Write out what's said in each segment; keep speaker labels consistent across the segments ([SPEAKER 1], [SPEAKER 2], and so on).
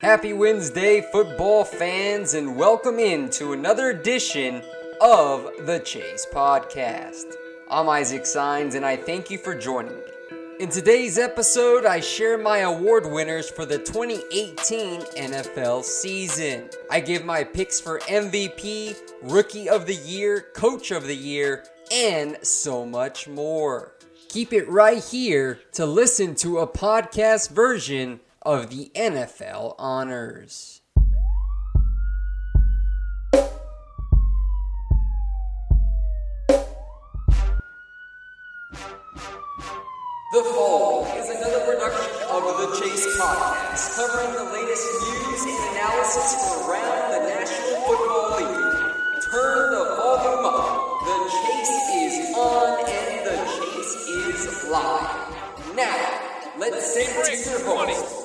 [SPEAKER 1] Happy Wednesday, football fans, and welcome in to another edition of the Chase Podcast. I'm Isaac Signs, and I thank you for joining me. In today's episode, I share my award winners for the 2018 NFL season. I give my picks for MVP, Rookie of the Year, Coach of the Year, and so much more. Keep it right here to listen to a podcast version of the NFL honors. The following is another production of the Chase Podcast, covering the latest news and analysis from around the National Football League. Turn the volume up. The chase is on and the chase is live. Now, let's send to your host,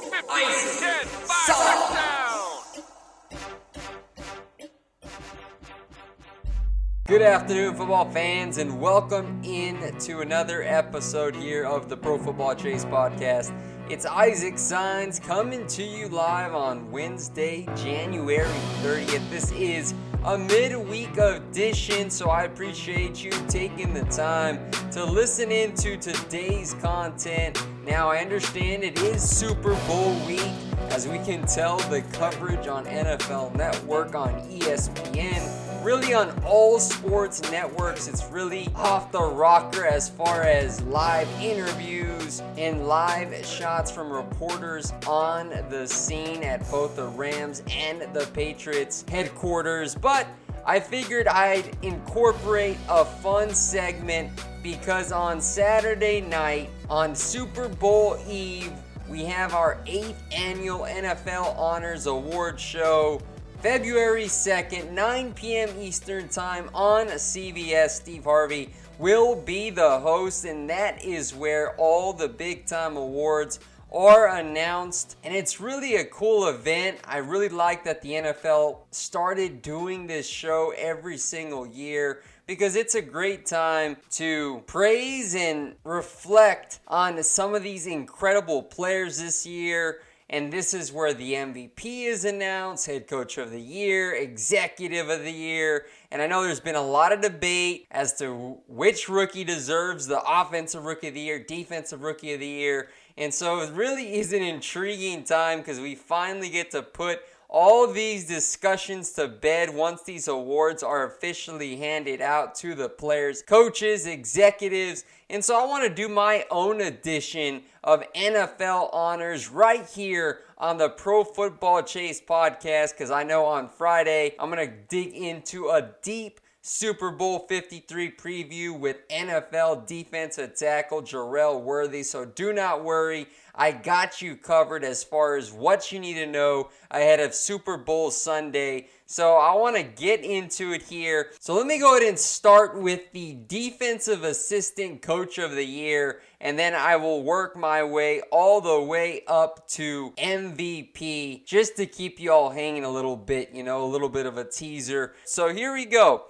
[SPEAKER 1] Good afternoon, football fans, and welcome in to another episode here of the Pro Football Chase podcast. It's Isaac Signs coming to you live on Wednesday, January 30th. This is a midweek edition, so I appreciate you taking the time to listen in to today's content. Now, I understand it is Super Bowl week. As we can tell, the coverage on NFL Network on ESPN really on all sports networks. It's really off the rocker as far as live interviews and live shots from reporters on the scene at both the Rams and the Patriots headquarters. But I figured I'd incorporate a fun segment because on Saturday night, on Super Bowl Eve, we have our eighth annual NFL Honors Award Show. February 2nd, 9 p.m. Eastern Time on CBS. Steve Harvey will be the host, and that is where all the big time awards are announced. And it's really a cool event. I really like that the NFL started doing this show every single year because it's a great time to praise and reflect on some of these incredible players this year and this is where the MVP is announced, head coach of the year, executive of the year. And I know there's been a lot of debate as to which rookie deserves the offensive rookie of the year, defensive rookie of the year. And so it really is an intriguing time because we finally get to put all these discussions to bed once these awards are officially handed out to the players, coaches, executives. And so I want to do my own edition of NFL honors right here on the Pro Football Chase podcast because I know on Friday I'm going to dig into a deep Super Bowl 53 preview with NFL defensive tackle Jerel Worthy. So do not worry. I got you covered as far as what you need to know ahead of Super Bowl Sunday. So I want to get into it here. So let me go ahead and start with the defensive assistant coach of the year and then I will work my way all the way up to MVP just to keep you all hanging a little bit, you know, a little bit of a teaser. So here we go.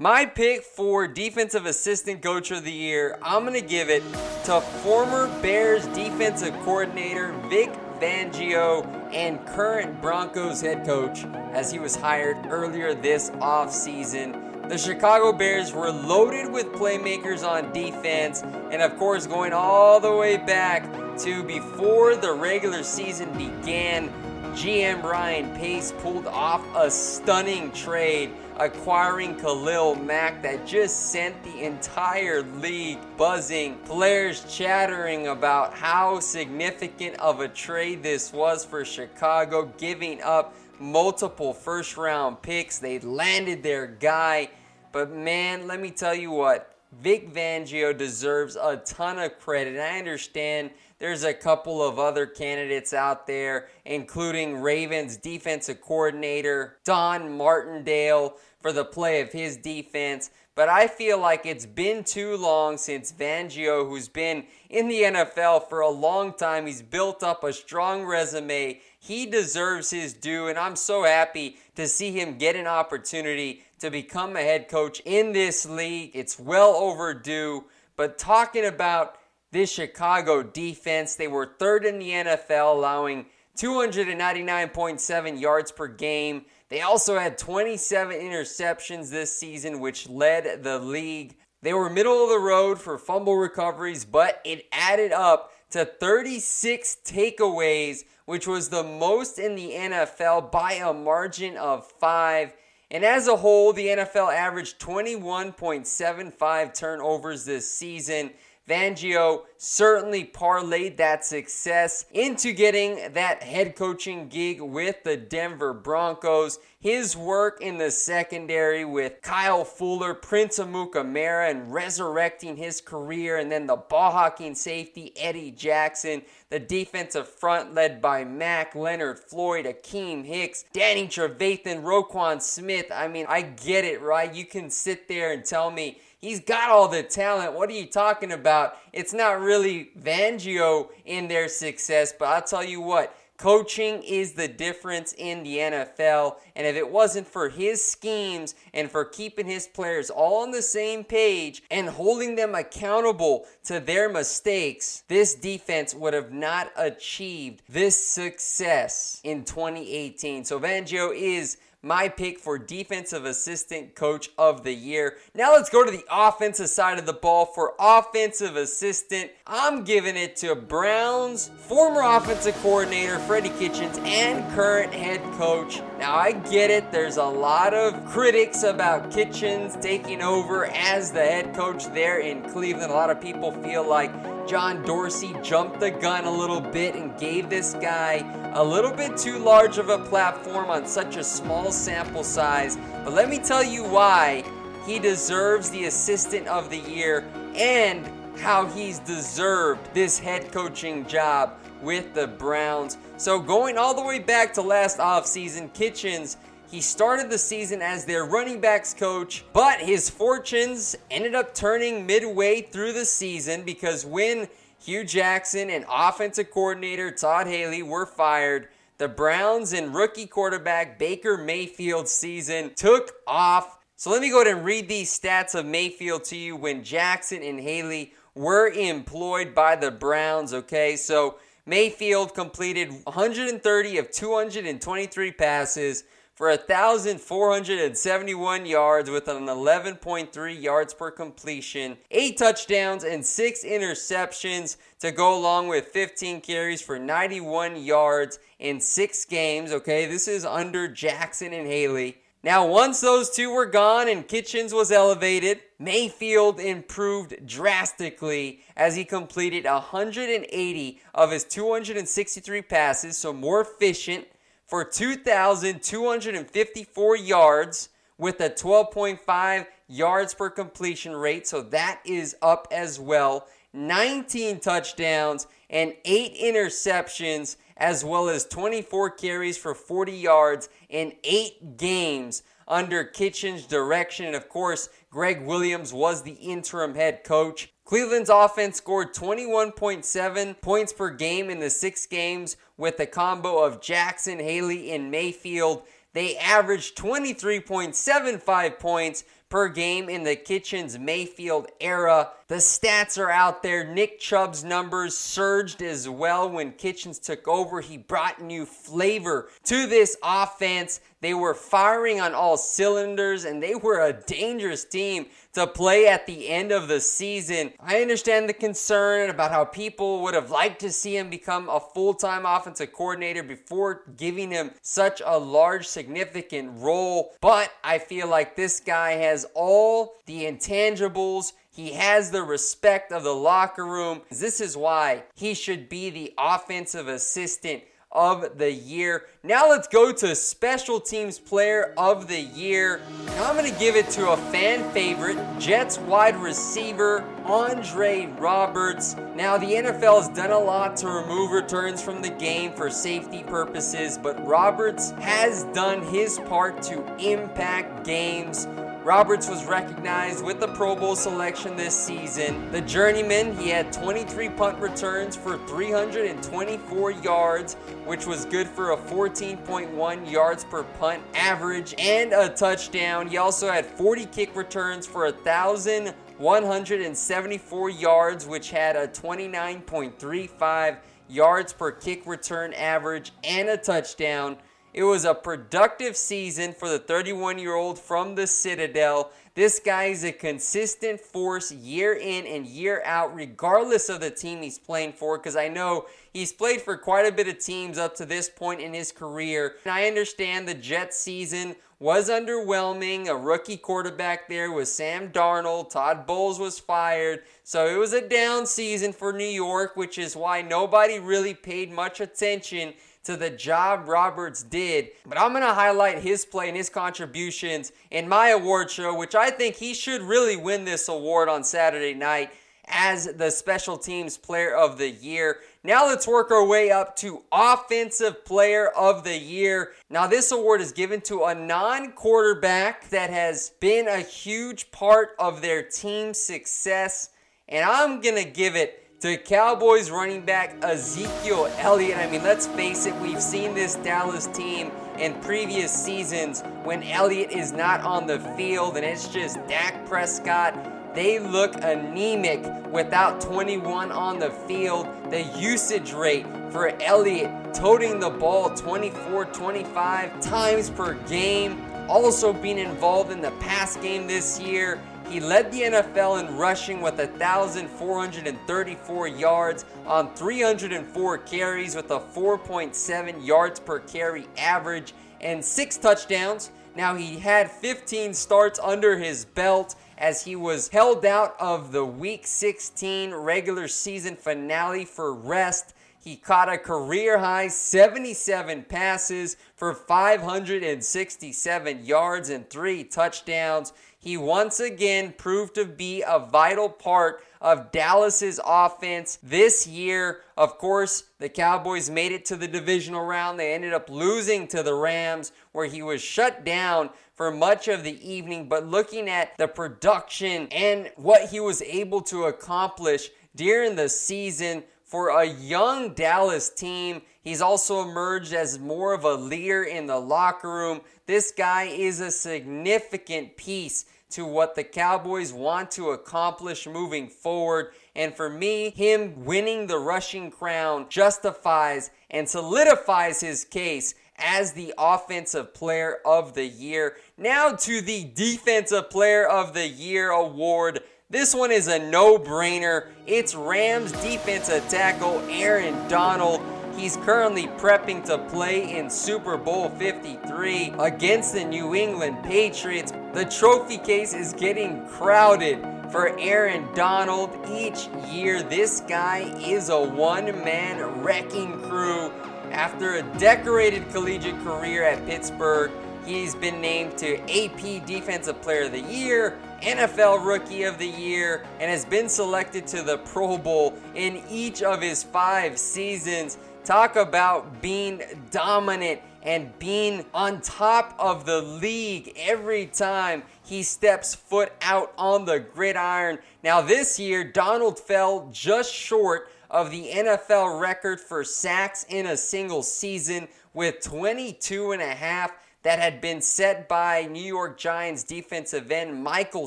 [SPEAKER 1] My pick for defensive assistant coach of the year, I'm going to give it to former Bears defensive coordinator Vic Fangio and current Broncos head coach as he was hired earlier this offseason. The Chicago Bears were loaded with playmakers on defense, and of course, going all the way back to before the regular season began, GM Ryan Pace pulled off a stunning trade acquiring Khalil Mack that just sent the entire league buzzing. Players chattering about how significant of a trade this was for Chicago, giving up multiple first round picks. They landed their guy. But man, let me tell you what, Vic Fangio deserves a ton of credit. I understand there's a couple of other candidates out there, including Ravens defensive coordinator Don Martindale for the play of his defense. But I feel like it's been too long since Fangio, who's been in the NFL for a long time, he's built up a strong resume. He deserves his due, and I'm so happy to see him get an opportunity to become a head coach in this league. It's well overdue. But talking about this Chicago defense, they were third in the NFL, allowing 299.7 yards per game. They also had 27 interceptions this season, which led the league. They were middle of the road for fumble recoveries, but it added up to 36 takeaways, which was the most in the NFL by a margin of five. And as a whole, the NFL averaged 21.75 turnovers this season. Fangio certainly parlayed that success into getting that head coaching gig with the Denver Broncos. His work in the secondary with Kyle Fuller, Prince Amukamara, and resurrecting his career, and then the ball hawking safety Eddie Jackson, the defensive front led by Mack, Leonard Floyd, Akiem Hicks, Danny Trevathan, Roquan Smith. I mean, I get it, right? You can sit there and tell me He's got all the talent. What are you talking about? It's not really Fangio in their success, but I'll tell you what, Coaching is the difference in the NFL. And if it wasn't for his schemes and for keeping his players all on the same page and holding them accountable to their mistakes, this defense would have not achieved this success in 2018. So Fangio is my pick for defensive assistant coach of the year. Now let's go to the offensive side of the ball for offensive assistant. I'm giving it to Browns former offensive coordinator Freddie Kitchens and current head coach. Now I get it, there's a lot of critics about Kitchens taking over as the head coach there in Cleveland. A lot of people feel like John Dorsey jumped the gun a little bit and gave this guy a little bit too large of a platform on such a small sample size. But let me tell you why he deserves the Assistant of the Year and how he's deserved this head coaching job with the Browns. So, going all the way back to last offseason, Kitchens he started the season as their running backs coach, but his fortunes ended up turning midway through the season because when Hue Jackson and offensive coordinator Todd Haley were fired, the Browns and rookie quarterback Baker Mayfield's season took off. So let me go ahead and read these stats of Mayfield to you when Jackson and Haley were employed by the Browns, okay? So Mayfield completed 130 of 223 passes for 1,471 yards with an 11.3 yards per completion, 8 touchdowns, and 6 interceptions to go along with 15 carries for 91 yards in 6 games. Okay, this is under Jackson and Haley. Now, once those two were gone and Kitchens was elevated, Mayfield improved drastically as he completed 180 of his 263 passes, so more efficient for 2,254 yards with a 12.5 yards per completion rate. So that is up as well. 19 touchdowns and 8 interceptions, as well as 24 carries for 40 yards in 8 games under Kitchen's direction. And of course, Gregg Williams was the interim head coach. Cleveland's offense scored 21.7 points per game in the six games with a combo of Jackson, Haley, and Mayfield. They averaged 23.75 points per game in the Kitchens Mayfield era. The stats are out there. Nick Chubb's numbers surged as well when Kitchens took over. He brought new flavor to this offense. They were firing on all cylinders and they were a dangerous team to play at the end of the season. I understand the concern about how people would have liked to see him become a full time offensive coordinator before giving him such a large, significant role, but I feel like this guy has all the intangibles he has the respect of the locker room. This is why he should be the offensive assistant of the year. Now let's go to special teams player of the year. I'm going to give it to a fan favorite, Jets wide receiver Andre Roberts. Now the NFL has done a lot to remove returns from the game for safety purposes, but Roberts has done his part to impact games. Roberts was recognized with the Pro Bowl selection this season. The journeyman, he had 23 punt returns for 324 yards, which was good for a 14.1 yards per punt average and a touchdown. He also had 40 kick returns for a 1,174 yards, which had a 29.35 yards per kick return average and a touchdown. It was a productive season for the 31 year old from the Citadel. This guy is a consistent force year in and year out, regardless of the team he's playing for, because I know he's played for quite a bit of teams up to this point in his career. And I understand the Jets season was underwhelming. A rookie quarterback there was Sam Darnold. Todd Bowles was fired. So it was a down season for New York, which is why nobody really paid much attention to the job Roberts did. But I'm going to highlight his play and his contributions in my award show, which I think he should really win this award on Saturday night as the special teams player of the year. Now let's work our way up to offensive player of the year. Now this award is given to a non-quarterback that has been a huge part of their team's success and I'm going to give it to Cowboys running back Ezekiel Elliott. I mean, let's face it, we've seen this Dallas team in previous seasons when Elliott is not on the field and it's just Dak Prescott. They look anemic without 21 on the field. The usage rate for Elliott toting the ball 24 25 times per game. Also being involved in the pass game this year he led the NFL in rushing with 1,434 yards on 304 carries with a 4.7 yards per carry average and six touchdowns. Now, he had 15 starts under his belt as he was held out of the Week 16 regular season finale for rest. He caught a career high 77 passes for 567 yards and three touchdowns he once again proved to be a vital part of Dallas's offense this year. Of course, the Cowboys made it to the divisional round. They ended up losing to the Rams, where he was shut down for much of the evening. But looking at the production and what he was able to accomplish during the season for a young Dallas team, he's also emerged as more of a leader in the locker room. This guy is a significant piece to what the Cowboys want to accomplish moving forward. And for me, him winning the rushing crown justifies and solidifies his case as the offensive player of the year. Now to the defensive player of the year award. This one is a no brainer. It's Rams defensive tackle Aaron Donald. He's currently prepping to play in Super Bowl 53 against the New England Patriots. The trophy case is getting crowded for Aaron Donald each year. This guy is a one man wrecking crew. After a decorated collegiate career at Pittsburgh, He's been named to AP Defensive Player of the Year, NFL Rookie of the Year, and has been selected to the Pro Bowl in each of his five seasons. Talk about being dominant and being on top of the league every time he steps foot out on the gridiron. Now, this year, Donald fell just short of the NFL record for sacks in a single season with 22 and a half that had been set by New York Giants defensive end Michael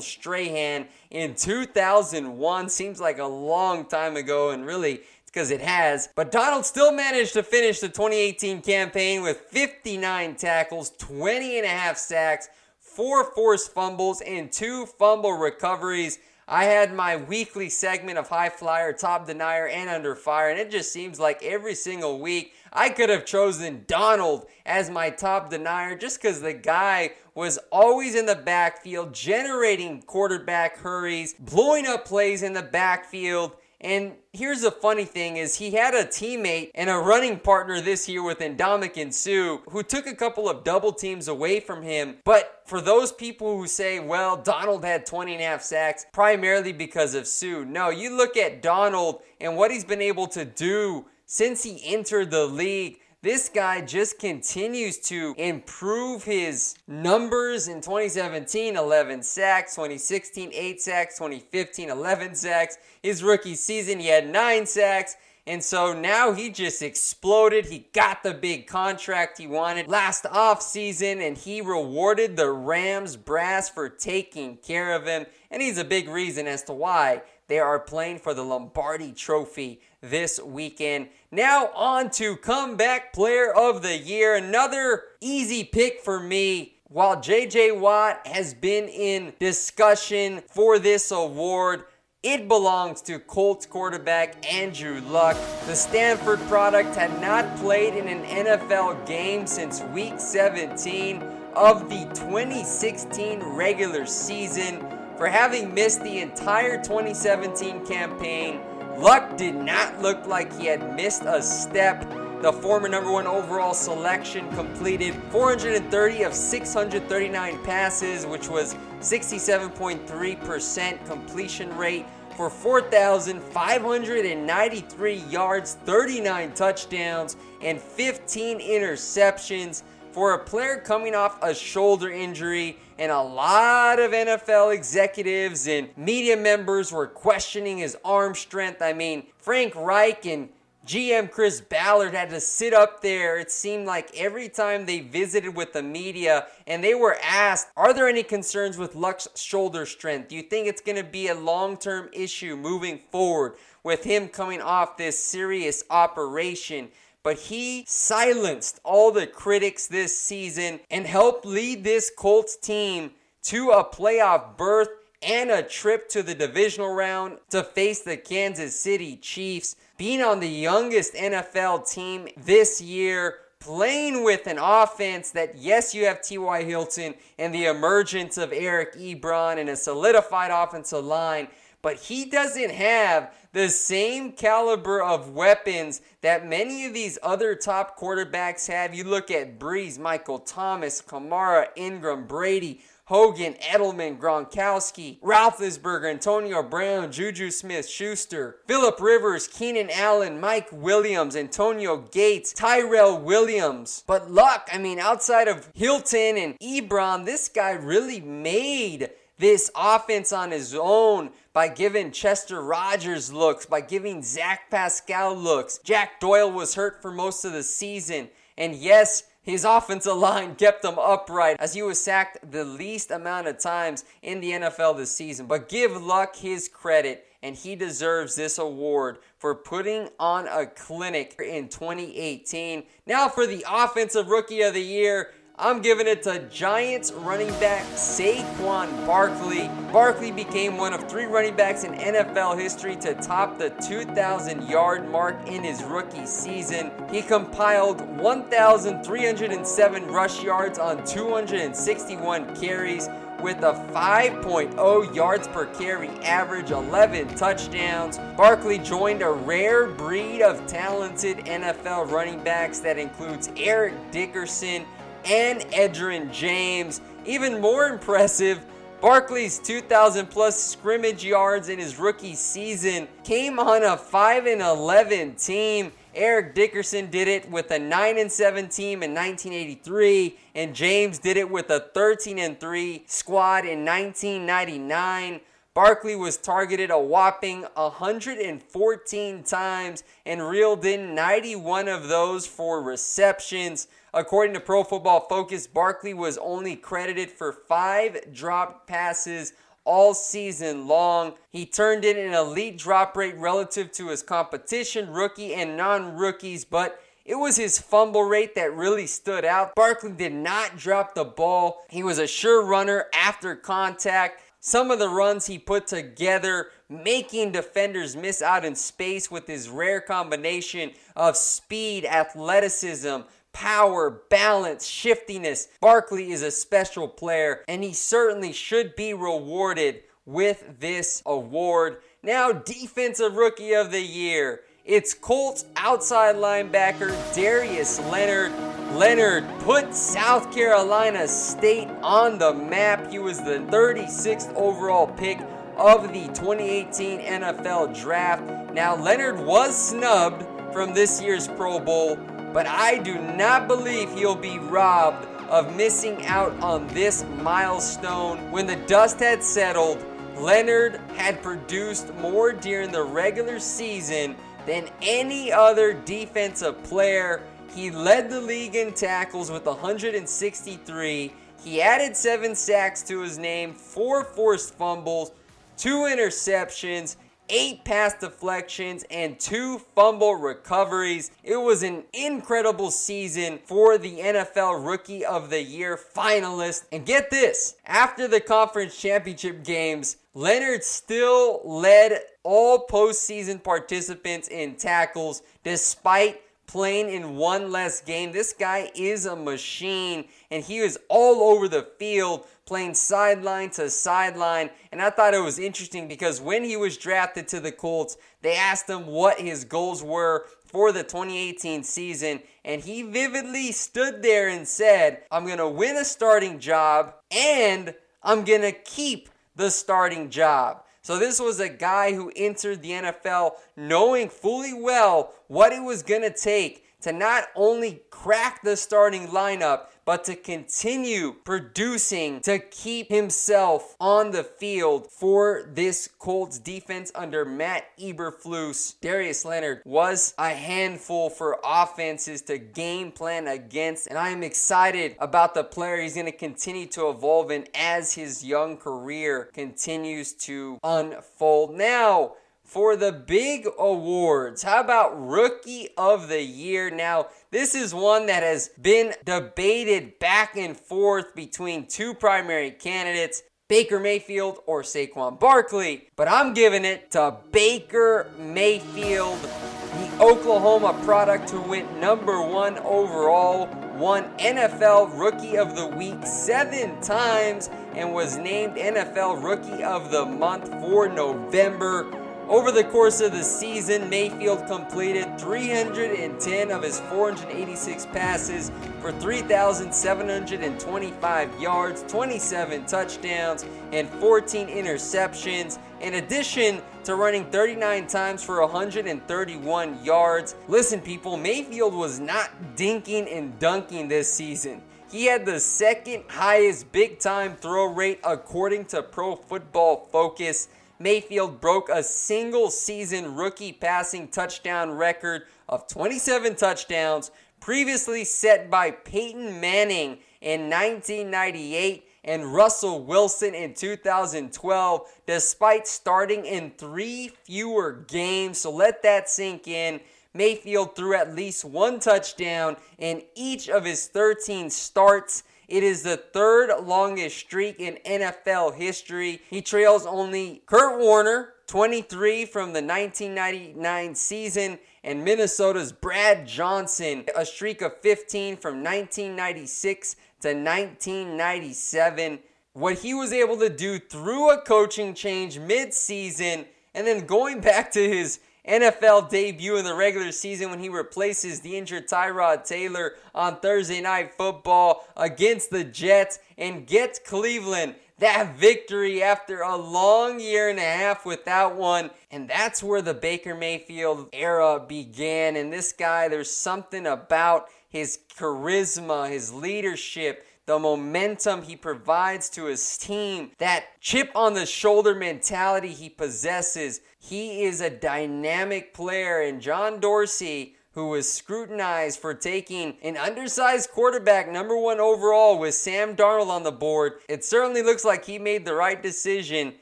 [SPEAKER 1] Strahan in 2001. Seems like a long time ago, and really it's because it has. But Donald still managed to finish the 2018 campaign with 59 tackles, 20 and a half sacks, four forced fumbles, and two fumble recoveries. I had my weekly segment of high flyer, top denier, and under fire, and it just seems like every single week I could have chosen Donald as my top denier just because the guy was always in the backfield, generating quarterback hurries, blowing up plays in the backfield. And here's the funny thing is he had a teammate and a running partner this year with Ndamukong Suh who took a couple of double teams away from him. But for those people who say, well, Donald had 20 and a half sacks primarily because of Sue. No, you look at Donald and what he's been able to do since he entered the league. This guy just continues to improve his numbers in 2017, 11 sacks, 2016, 8 sacks, 2015, 11 sacks. His rookie season, he had 9 sacks. And so now he just exploded. He got the big contract he wanted last offseason, and he rewarded the Rams brass for taking care of him. And he's a big reason as to why they are playing for the Lombardi Trophy this weekend. Now, on to Comeback Player of the Year. Another easy pick for me. While JJ Watt has been in discussion for this award, it belongs to Colts quarterback Andrew Luck. The Stanford product had not played in an NFL game since week 17 of the 2016 regular season. For having missed the entire 2017 campaign, Luck did not look like he had missed a step. The former number one overall selection completed 430 of 639 passes, which was 67.3% completion rate for 4,593 yards, 39 touchdowns, and 15 interceptions for a player coming off a shoulder injury and a lot of NFL executives and media members were questioning his arm strength. I mean, Frank Reich and GM Chris Ballard had to sit up there. It seemed like every time they visited with the media and they were asked, Are there any concerns with Luck's shoulder strength? Do you think it's going to be a long term issue moving forward with him coming off this serious operation? But he silenced all the critics this season and helped lead this Colts team to a playoff berth and a trip to the divisional round to face the Kansas City Chiefs. Being on the youngest NFL team this year, playing with an offense that, yes, you have T.Y. Hilton and the emergence of Eric Ebron and a solidified offensive line, but he doesn't have the same caliber of weapons that many of these other top quarterbacks have. You look at Brees, Michael Thomas, Kamara, Ingram, Brady, Hogan, Edelman, Gronkowski, Roethlisberger, Antonio Brown, Juju Smith-Schuster, Philip Rivers, Keenan Allen, Mike Williams, Antonio Gates, Tyrell Williams. But Luck, I mean, outside of Hilton and Ebron, this guy really made this offense on his own by giving Chester Rogers looks, by giving Zach Pascal looks. Jack Doyle was hurt for most of the season. And yes, his offensive line kept him upright as he was sacked the least amount of times in the NFL this season. But give Luck his credit, and he deserves this award for putting on a clinic in 2018. Now for the Offensive Rookie of the Year. I'm giving it to Giants running back Saquon Barkley. Barkley became one of three running backs in NFL history to top the 2,000 yard mark in his rookie season. He compiled 1,307 rush yards on 261 carries with a 5.0 yards per carry average, 11 touchdowns. Barkley joined a rare breed of talented NFL running backs that includes Eric Dickerson and Edgerrin James. Even more impressive, Barkley's 2,000 plus scrimmage yards in his rookie season came on a 5 and 11 team. Eric Dickerson did it with a 9 and 7 team in 1983, and James did it with a 13 and 3 squad in 1999. Barkley was targeted a whopping 114 times and reeled in 91 of those for receptions. According to Pro Football Focus, Barkley was only credited for five dropped passes all season long. He turned in an elite drop rate relative to his competition, rookie and non rookies, but it was his fumble rate that really stood out. Barkley did not drop the ball. He was a sure runner after contact. Some of the runs he put together, making defenders miss out in space with his rare combination of speed, athleticism, power, balance, shiftiness. Barkley is a special player, and he certainly should be rewarded with this award. Now, Defensive Rookie of the Year. It's Colts outside linebacker Darius Leonard. Leonard put South Carolina State on the map. He was the 36th overall pick of the 2018 NFL Draft. Now, Leonard was snubbed from this year's Pro Bowl, but I do not believe he'll be robbed of missing out on this milestone. When the dust had settled, Leonard had produced more during the regular season than any other defensive player he led the league in tackles with 163. He added seven sacks to his name, four forced fumbles, two interceptions, eight pass deflections, and two fumble recoveries. It was an incredible season for the NFL Rookie of the Year finalist. And get this after the conference championship games, Leonard still led all postseason participants in tackles despite playing in one less game. This guy is a machine, and he is all over the field playing sideline to sideline. And I thought it was interesting because when he was drafted to the Colts, they asked him what his goals were for the 2018 season, and he vividly stood there and said, I'm to win a starting job and I'm to keep the starting job. So this was a guy who entered the NFL knowing fully well what it was going to take to not only crack the starting lineup, but to continue producing to keep himself on the field for this Colts defense under Matt Eberflus. Darius Leonard was a handful for offenses to game plan against, and I am excited about the player he's going to continue to evolve in as his young career continues to unfold. Now, for the big awards. How about Rookie of the Year? Now, this is one that has been debated back and forth between two primary candidates. Baker Mayfield or Saquon Barkley, but I'm giving it to Baker Mayfield, the Oklahoma product who went number one overall, won NFL Rookie of the Week seven times, and was named NFL Rookie of the Month for November. Over the course of the season, Mayfield completed 310 of his 486 passes for 3,725 yards, 27 touchdowns, and 14 interceptions, in addition to running 39 times for 131 yards. Listen, people, Mayfield was not dinking and dunking this season. He had the second highest big time throw rate according to Pro Football Focus. Mayfield broke a single season rookie passing touchdown record of 27 touchdowns, previously set by Peyton Manning in 1998 and Russell Wilson in 2012, despite starting in three fewer games. So let that sink in. Mayfield threw at least one touchdown in each of his 13 starts it is the third longest streak in NFL history. He trails only Kurt Warner, 23 from the 1999 season, and Minnesota's Brad Johnson, a streak of 15 from 1996 to 1997. What he was able to do through a coaching change mid season and then going back to his NFL debut in the regular season when he replaces the injured Tyrod Taylor on Thursday Night Football against the Jets and gets Cleveland that victory after a long year and a half without one. And that's where the Baker Mayfield era began. And this guy, there's something about his charisma, his leadership, the momentum he provides to his team, that chip on the shoulder mentality he possesses. He is a dynamic player, and John Dorsey who was scrutinized for taking an undersized quarterback number one overall with Sam Darnold on the board. It certainly looks like he made the right decision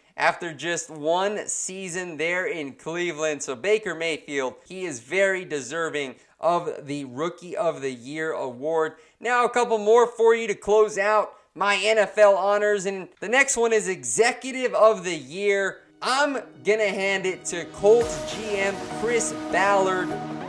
[SPEAKER 1] after just one season there in Cleveland. So Baker Mayfield, he is very deserving of the Rookie of the Year award. Now, a couple more for you to close out my NFL honors. And the next one is Executive of the Year. I'm going to hand it to Colts GM Chris Ballard.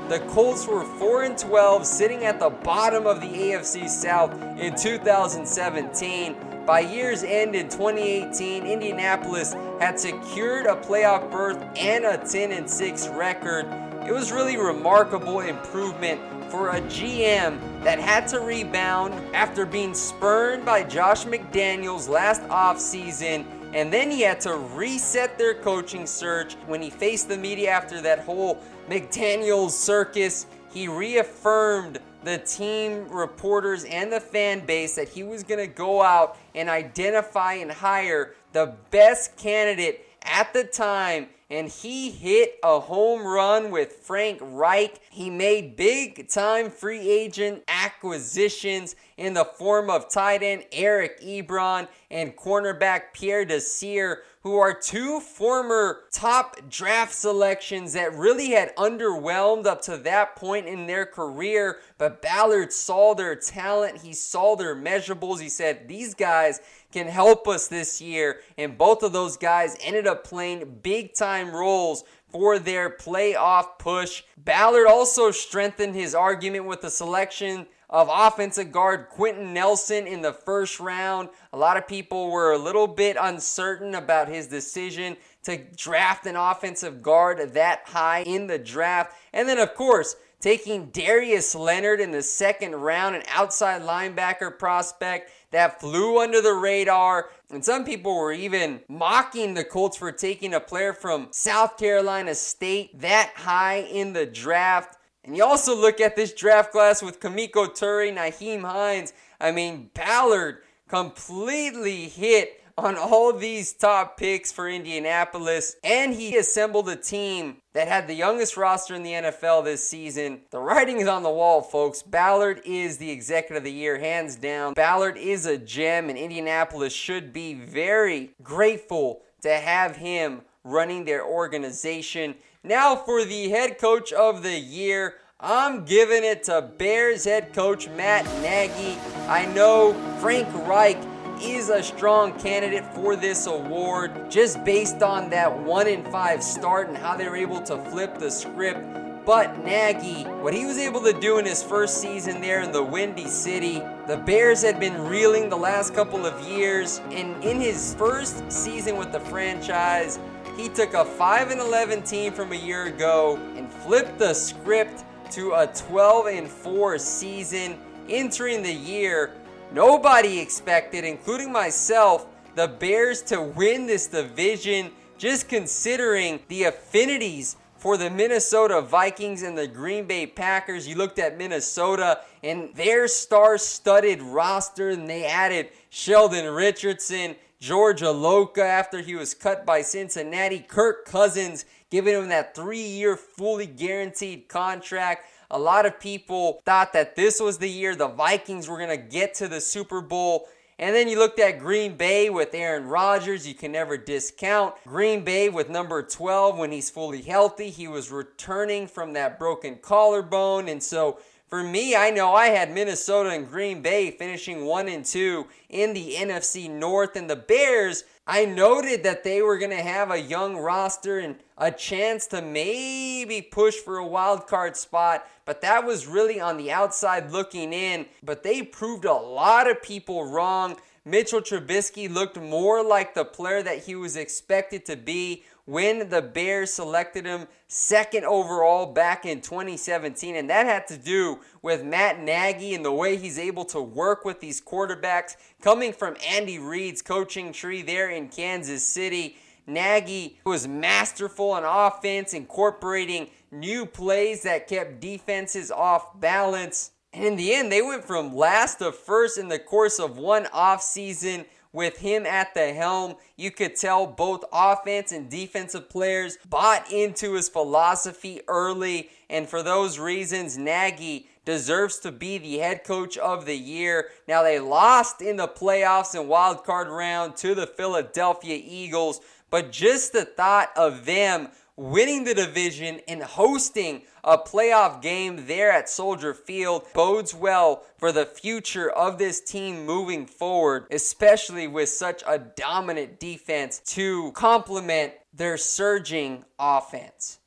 [SPEAKER 1] The Colts were 4 and 12, sitting at the bottom of the AFC South in 2017. By year's end in 2018, Indianapolis had secured a playoff berth and a 10 and 6 record. It was really remarkable improvement for a GM that had to rebound after being spurned by Josh McDaniels last offseason and then he had to reset their coaching search when he faced the media after that whole McDaniels circus. He reaffirmed the team reporters and the fan base that he was going to go out and identify and hire the best candidate at the time and he hit a home run with Frank Reich. He made big time free agent acquisitions in the form of tight end Eric Ebron and cornerback Pierre Desir who are two former top draft selections that really had underwhelmed up to that point in their career. But Ballard saw their talent, he saw their measurables. He said, These guys can help us this year. And both of those guys ended up playing big time roles for their playoff push. Ballard also strengthened his argument with the selection of offensive guard Quenton Nelson in the first round. A lot of people were a little bit uncertain about his decision to draft an offensive guard that high in the draft. And then, of course, taking Darius Leonard in the second round, an outside linebacker prospect that flew under the radar. And some people were even mocking the Colts for taking a player from South Carolina State that high in the draft. And you also look at this draft class with Kemoko Turay, Nyheim Hines. I mean, Ballard completely hit on all these top picks for Indianapolis, and he assembled a team that had the youngest roster in the NFL this season. The writing is on the wall, folks. Ballard is the executive of the year, hands down. Ballard is a gem, and Indianapolis should be very grateful to have him running their organization. Now for the head coach of the year. I'm giving it to Bears head coach Matt Nagy. I know Frank Reich is a strong candidate for this award just based on that 1 in 5 start and how they were able to flip the script. But Nagy, what he was able to do in his first season there in the Windy City, the Bears had been reeling the last couple of years, and in his first season with the franchise, he took a 5 and 11 team from a year ago and flipped the script to a 12 and 4 season entering the year. Nobody expected, including myself, the Bears to win this division, just considering the affinities for the Minnesota Vikings and the Green Bay Packers. You looked at Minnesota and their star studded roster, and they added Sheldon Richardson, George Iloka after he was cut by Cincinnati, Kirk Cousins giving him that three year fully guaranteed contract. A lot of people thought that this was the year the Vikings were going to get to the Super Bowl. And then you looked at Green Bay with Aaron Rodgers. You can never discount Green Bay with number 12 when he's fully healthy. He was returning from that broken collarbone. And so for me, I know I had Minnesota and Green Bay finishing 1 and 2 in the NFC North and the Bears. I noted that they were going to have a young roster and a chance to maybe push for a wild card spot, but that was really on the outside looking in. But they proved a lot of people wrong. Mitchell Trubisky looked more like the player that he was expected to be when the Bears selected him second overall back in 2017. And that had to do with Matt Nagy and the way he's able to work with these quarterbacks coming from Andy Reid's coaching tree there in Kansas City. Nagy was masterful on offense, incorporating new plays that kept defenses off balance. And in the end, they went from last to first in the course of one offseason with him at the helm. You could tell both offense and defensive players bought into his philosophy early. And for those reasons, Nagy deserves to be the head coach of the year. Now, they lost in the playoffs and wild card round to the Philadelphia Eagles, but just the thought of them winning the division and hosting a playoff game there at Soldier Field bodes well for the future of this team moving forward, especially with such a dominant defense to complement their surging offense.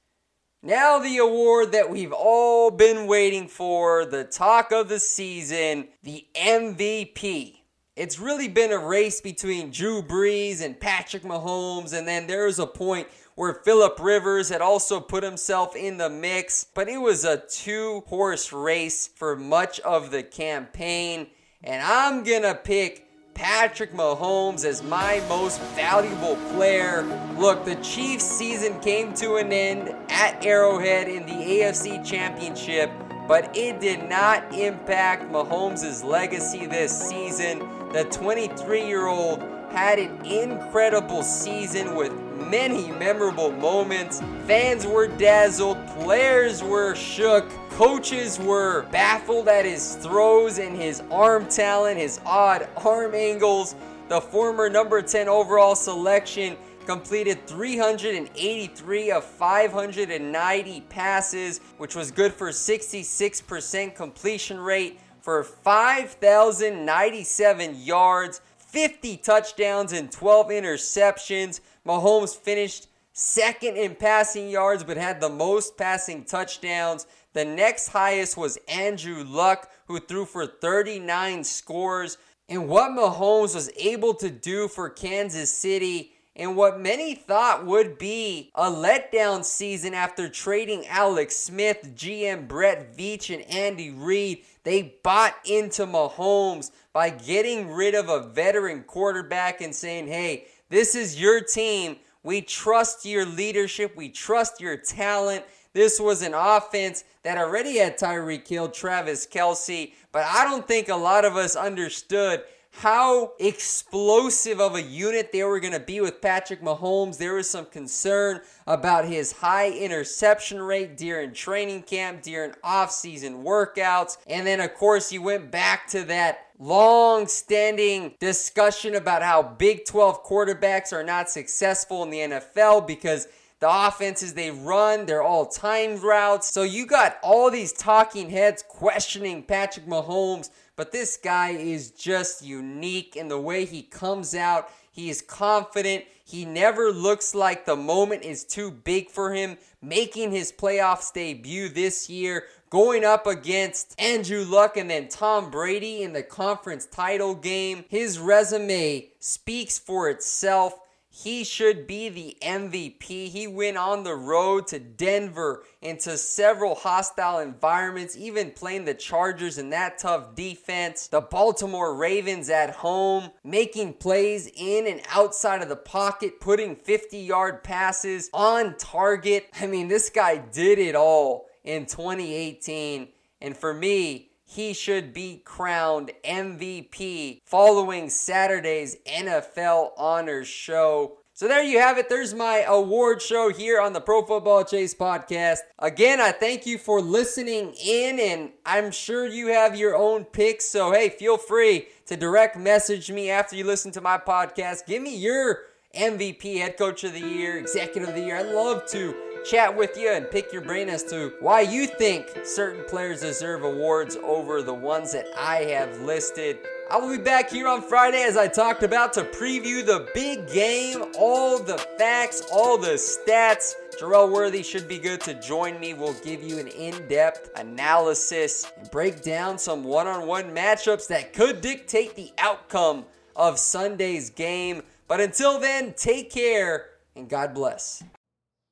[SPEAKER 1] Now, the award that we've all been waiting for, the talk of the season, the MVP. It's really been a race between Drew Brees and Patrick Mahomes, and then there was a point where Philip Rivers had also put himself in the mix, but it was a two horse race for much of the campaign. And I'm gonna pick Patrick Mahomes as my most valuable player. Look, the Chiefs season came to an end at Arrowhead in the AFC Championship, but it did not impact Mahomes' legacy this season. The 23 year old had an incredible season with many memorable moments. Fans were dazzled, players were shook, coaches were baffled at his throws and his arm talent, his odd arm angles. The former number 10 overall selection completed 383 of 590 passes, which was good for 66% completion rate for 5,097 yards, 50 touchdowns, and 12 interceptions. Mahomes finished second in passing yards but had the most passing touchdowns. The next highest was Andrew Luck, who threw for 39 scores. And what Mahomes was able to do for Kansas City and what many thought would be a letdown season after trading Alex Smith, GM Brett Veach, and Andy Reid. They bought into Mahomes by getting rid of a veteran quarterback and saying, hey, this is your team. We trust your leadership. We trust your talent. This was an offense that already had Tyreek Hill, Travis Kelce, but I don't think a lot of us understood how explosive of a unit they were going to be with Patrick Mahomes. There was some concern about his high interception rate during training camp, during off-season workouts. And then, of course, you went back to that long standing discussion about how Big 12 quarterbacks are not successful in the NFL because the offenses they run, they're all timed routes. So you got all these talking heads questioning Patrick Mahomes but this guy is just unique in the way he comes out. He is confident. He never looks like the moment is too big for him. Making his playoffs debut this year, going up against Andrew Luck and then Tom Brady in the conference title game. His resume speaks for itself. He should be the MVP. He went on the road to Denver into several hostile environments, even playing the Chargers in that tough defense. The Baltimore Ravens at home, making plays in and outside of the pocket, putting 50 yard passes on target. I mean, this guy did it all in 2018. And for me, he should be crowned MVP following Saturday's NFL Honors Show. So there you have it. There's my award show here on the Pro Football Chase podcast. Again, I thank you for listening in, and I'm sure you have your own picks. So hey, feel free to direct message me after you listen to my podcast. Give me your MVP, head coach of the year, executive of the year. I'd love to chat with you and pick your brain as to why you think certain players deserve awards over the ones that I have listed. I will be back here on Friday, as I talked about, to preview the big game, all the facts, all the stats. Jerel Worthy should be good to join me. We'll give you an in depth analysis and break down some one on one matchups that could dictate the outcome of Sunday's game. But until then, take care and God bless.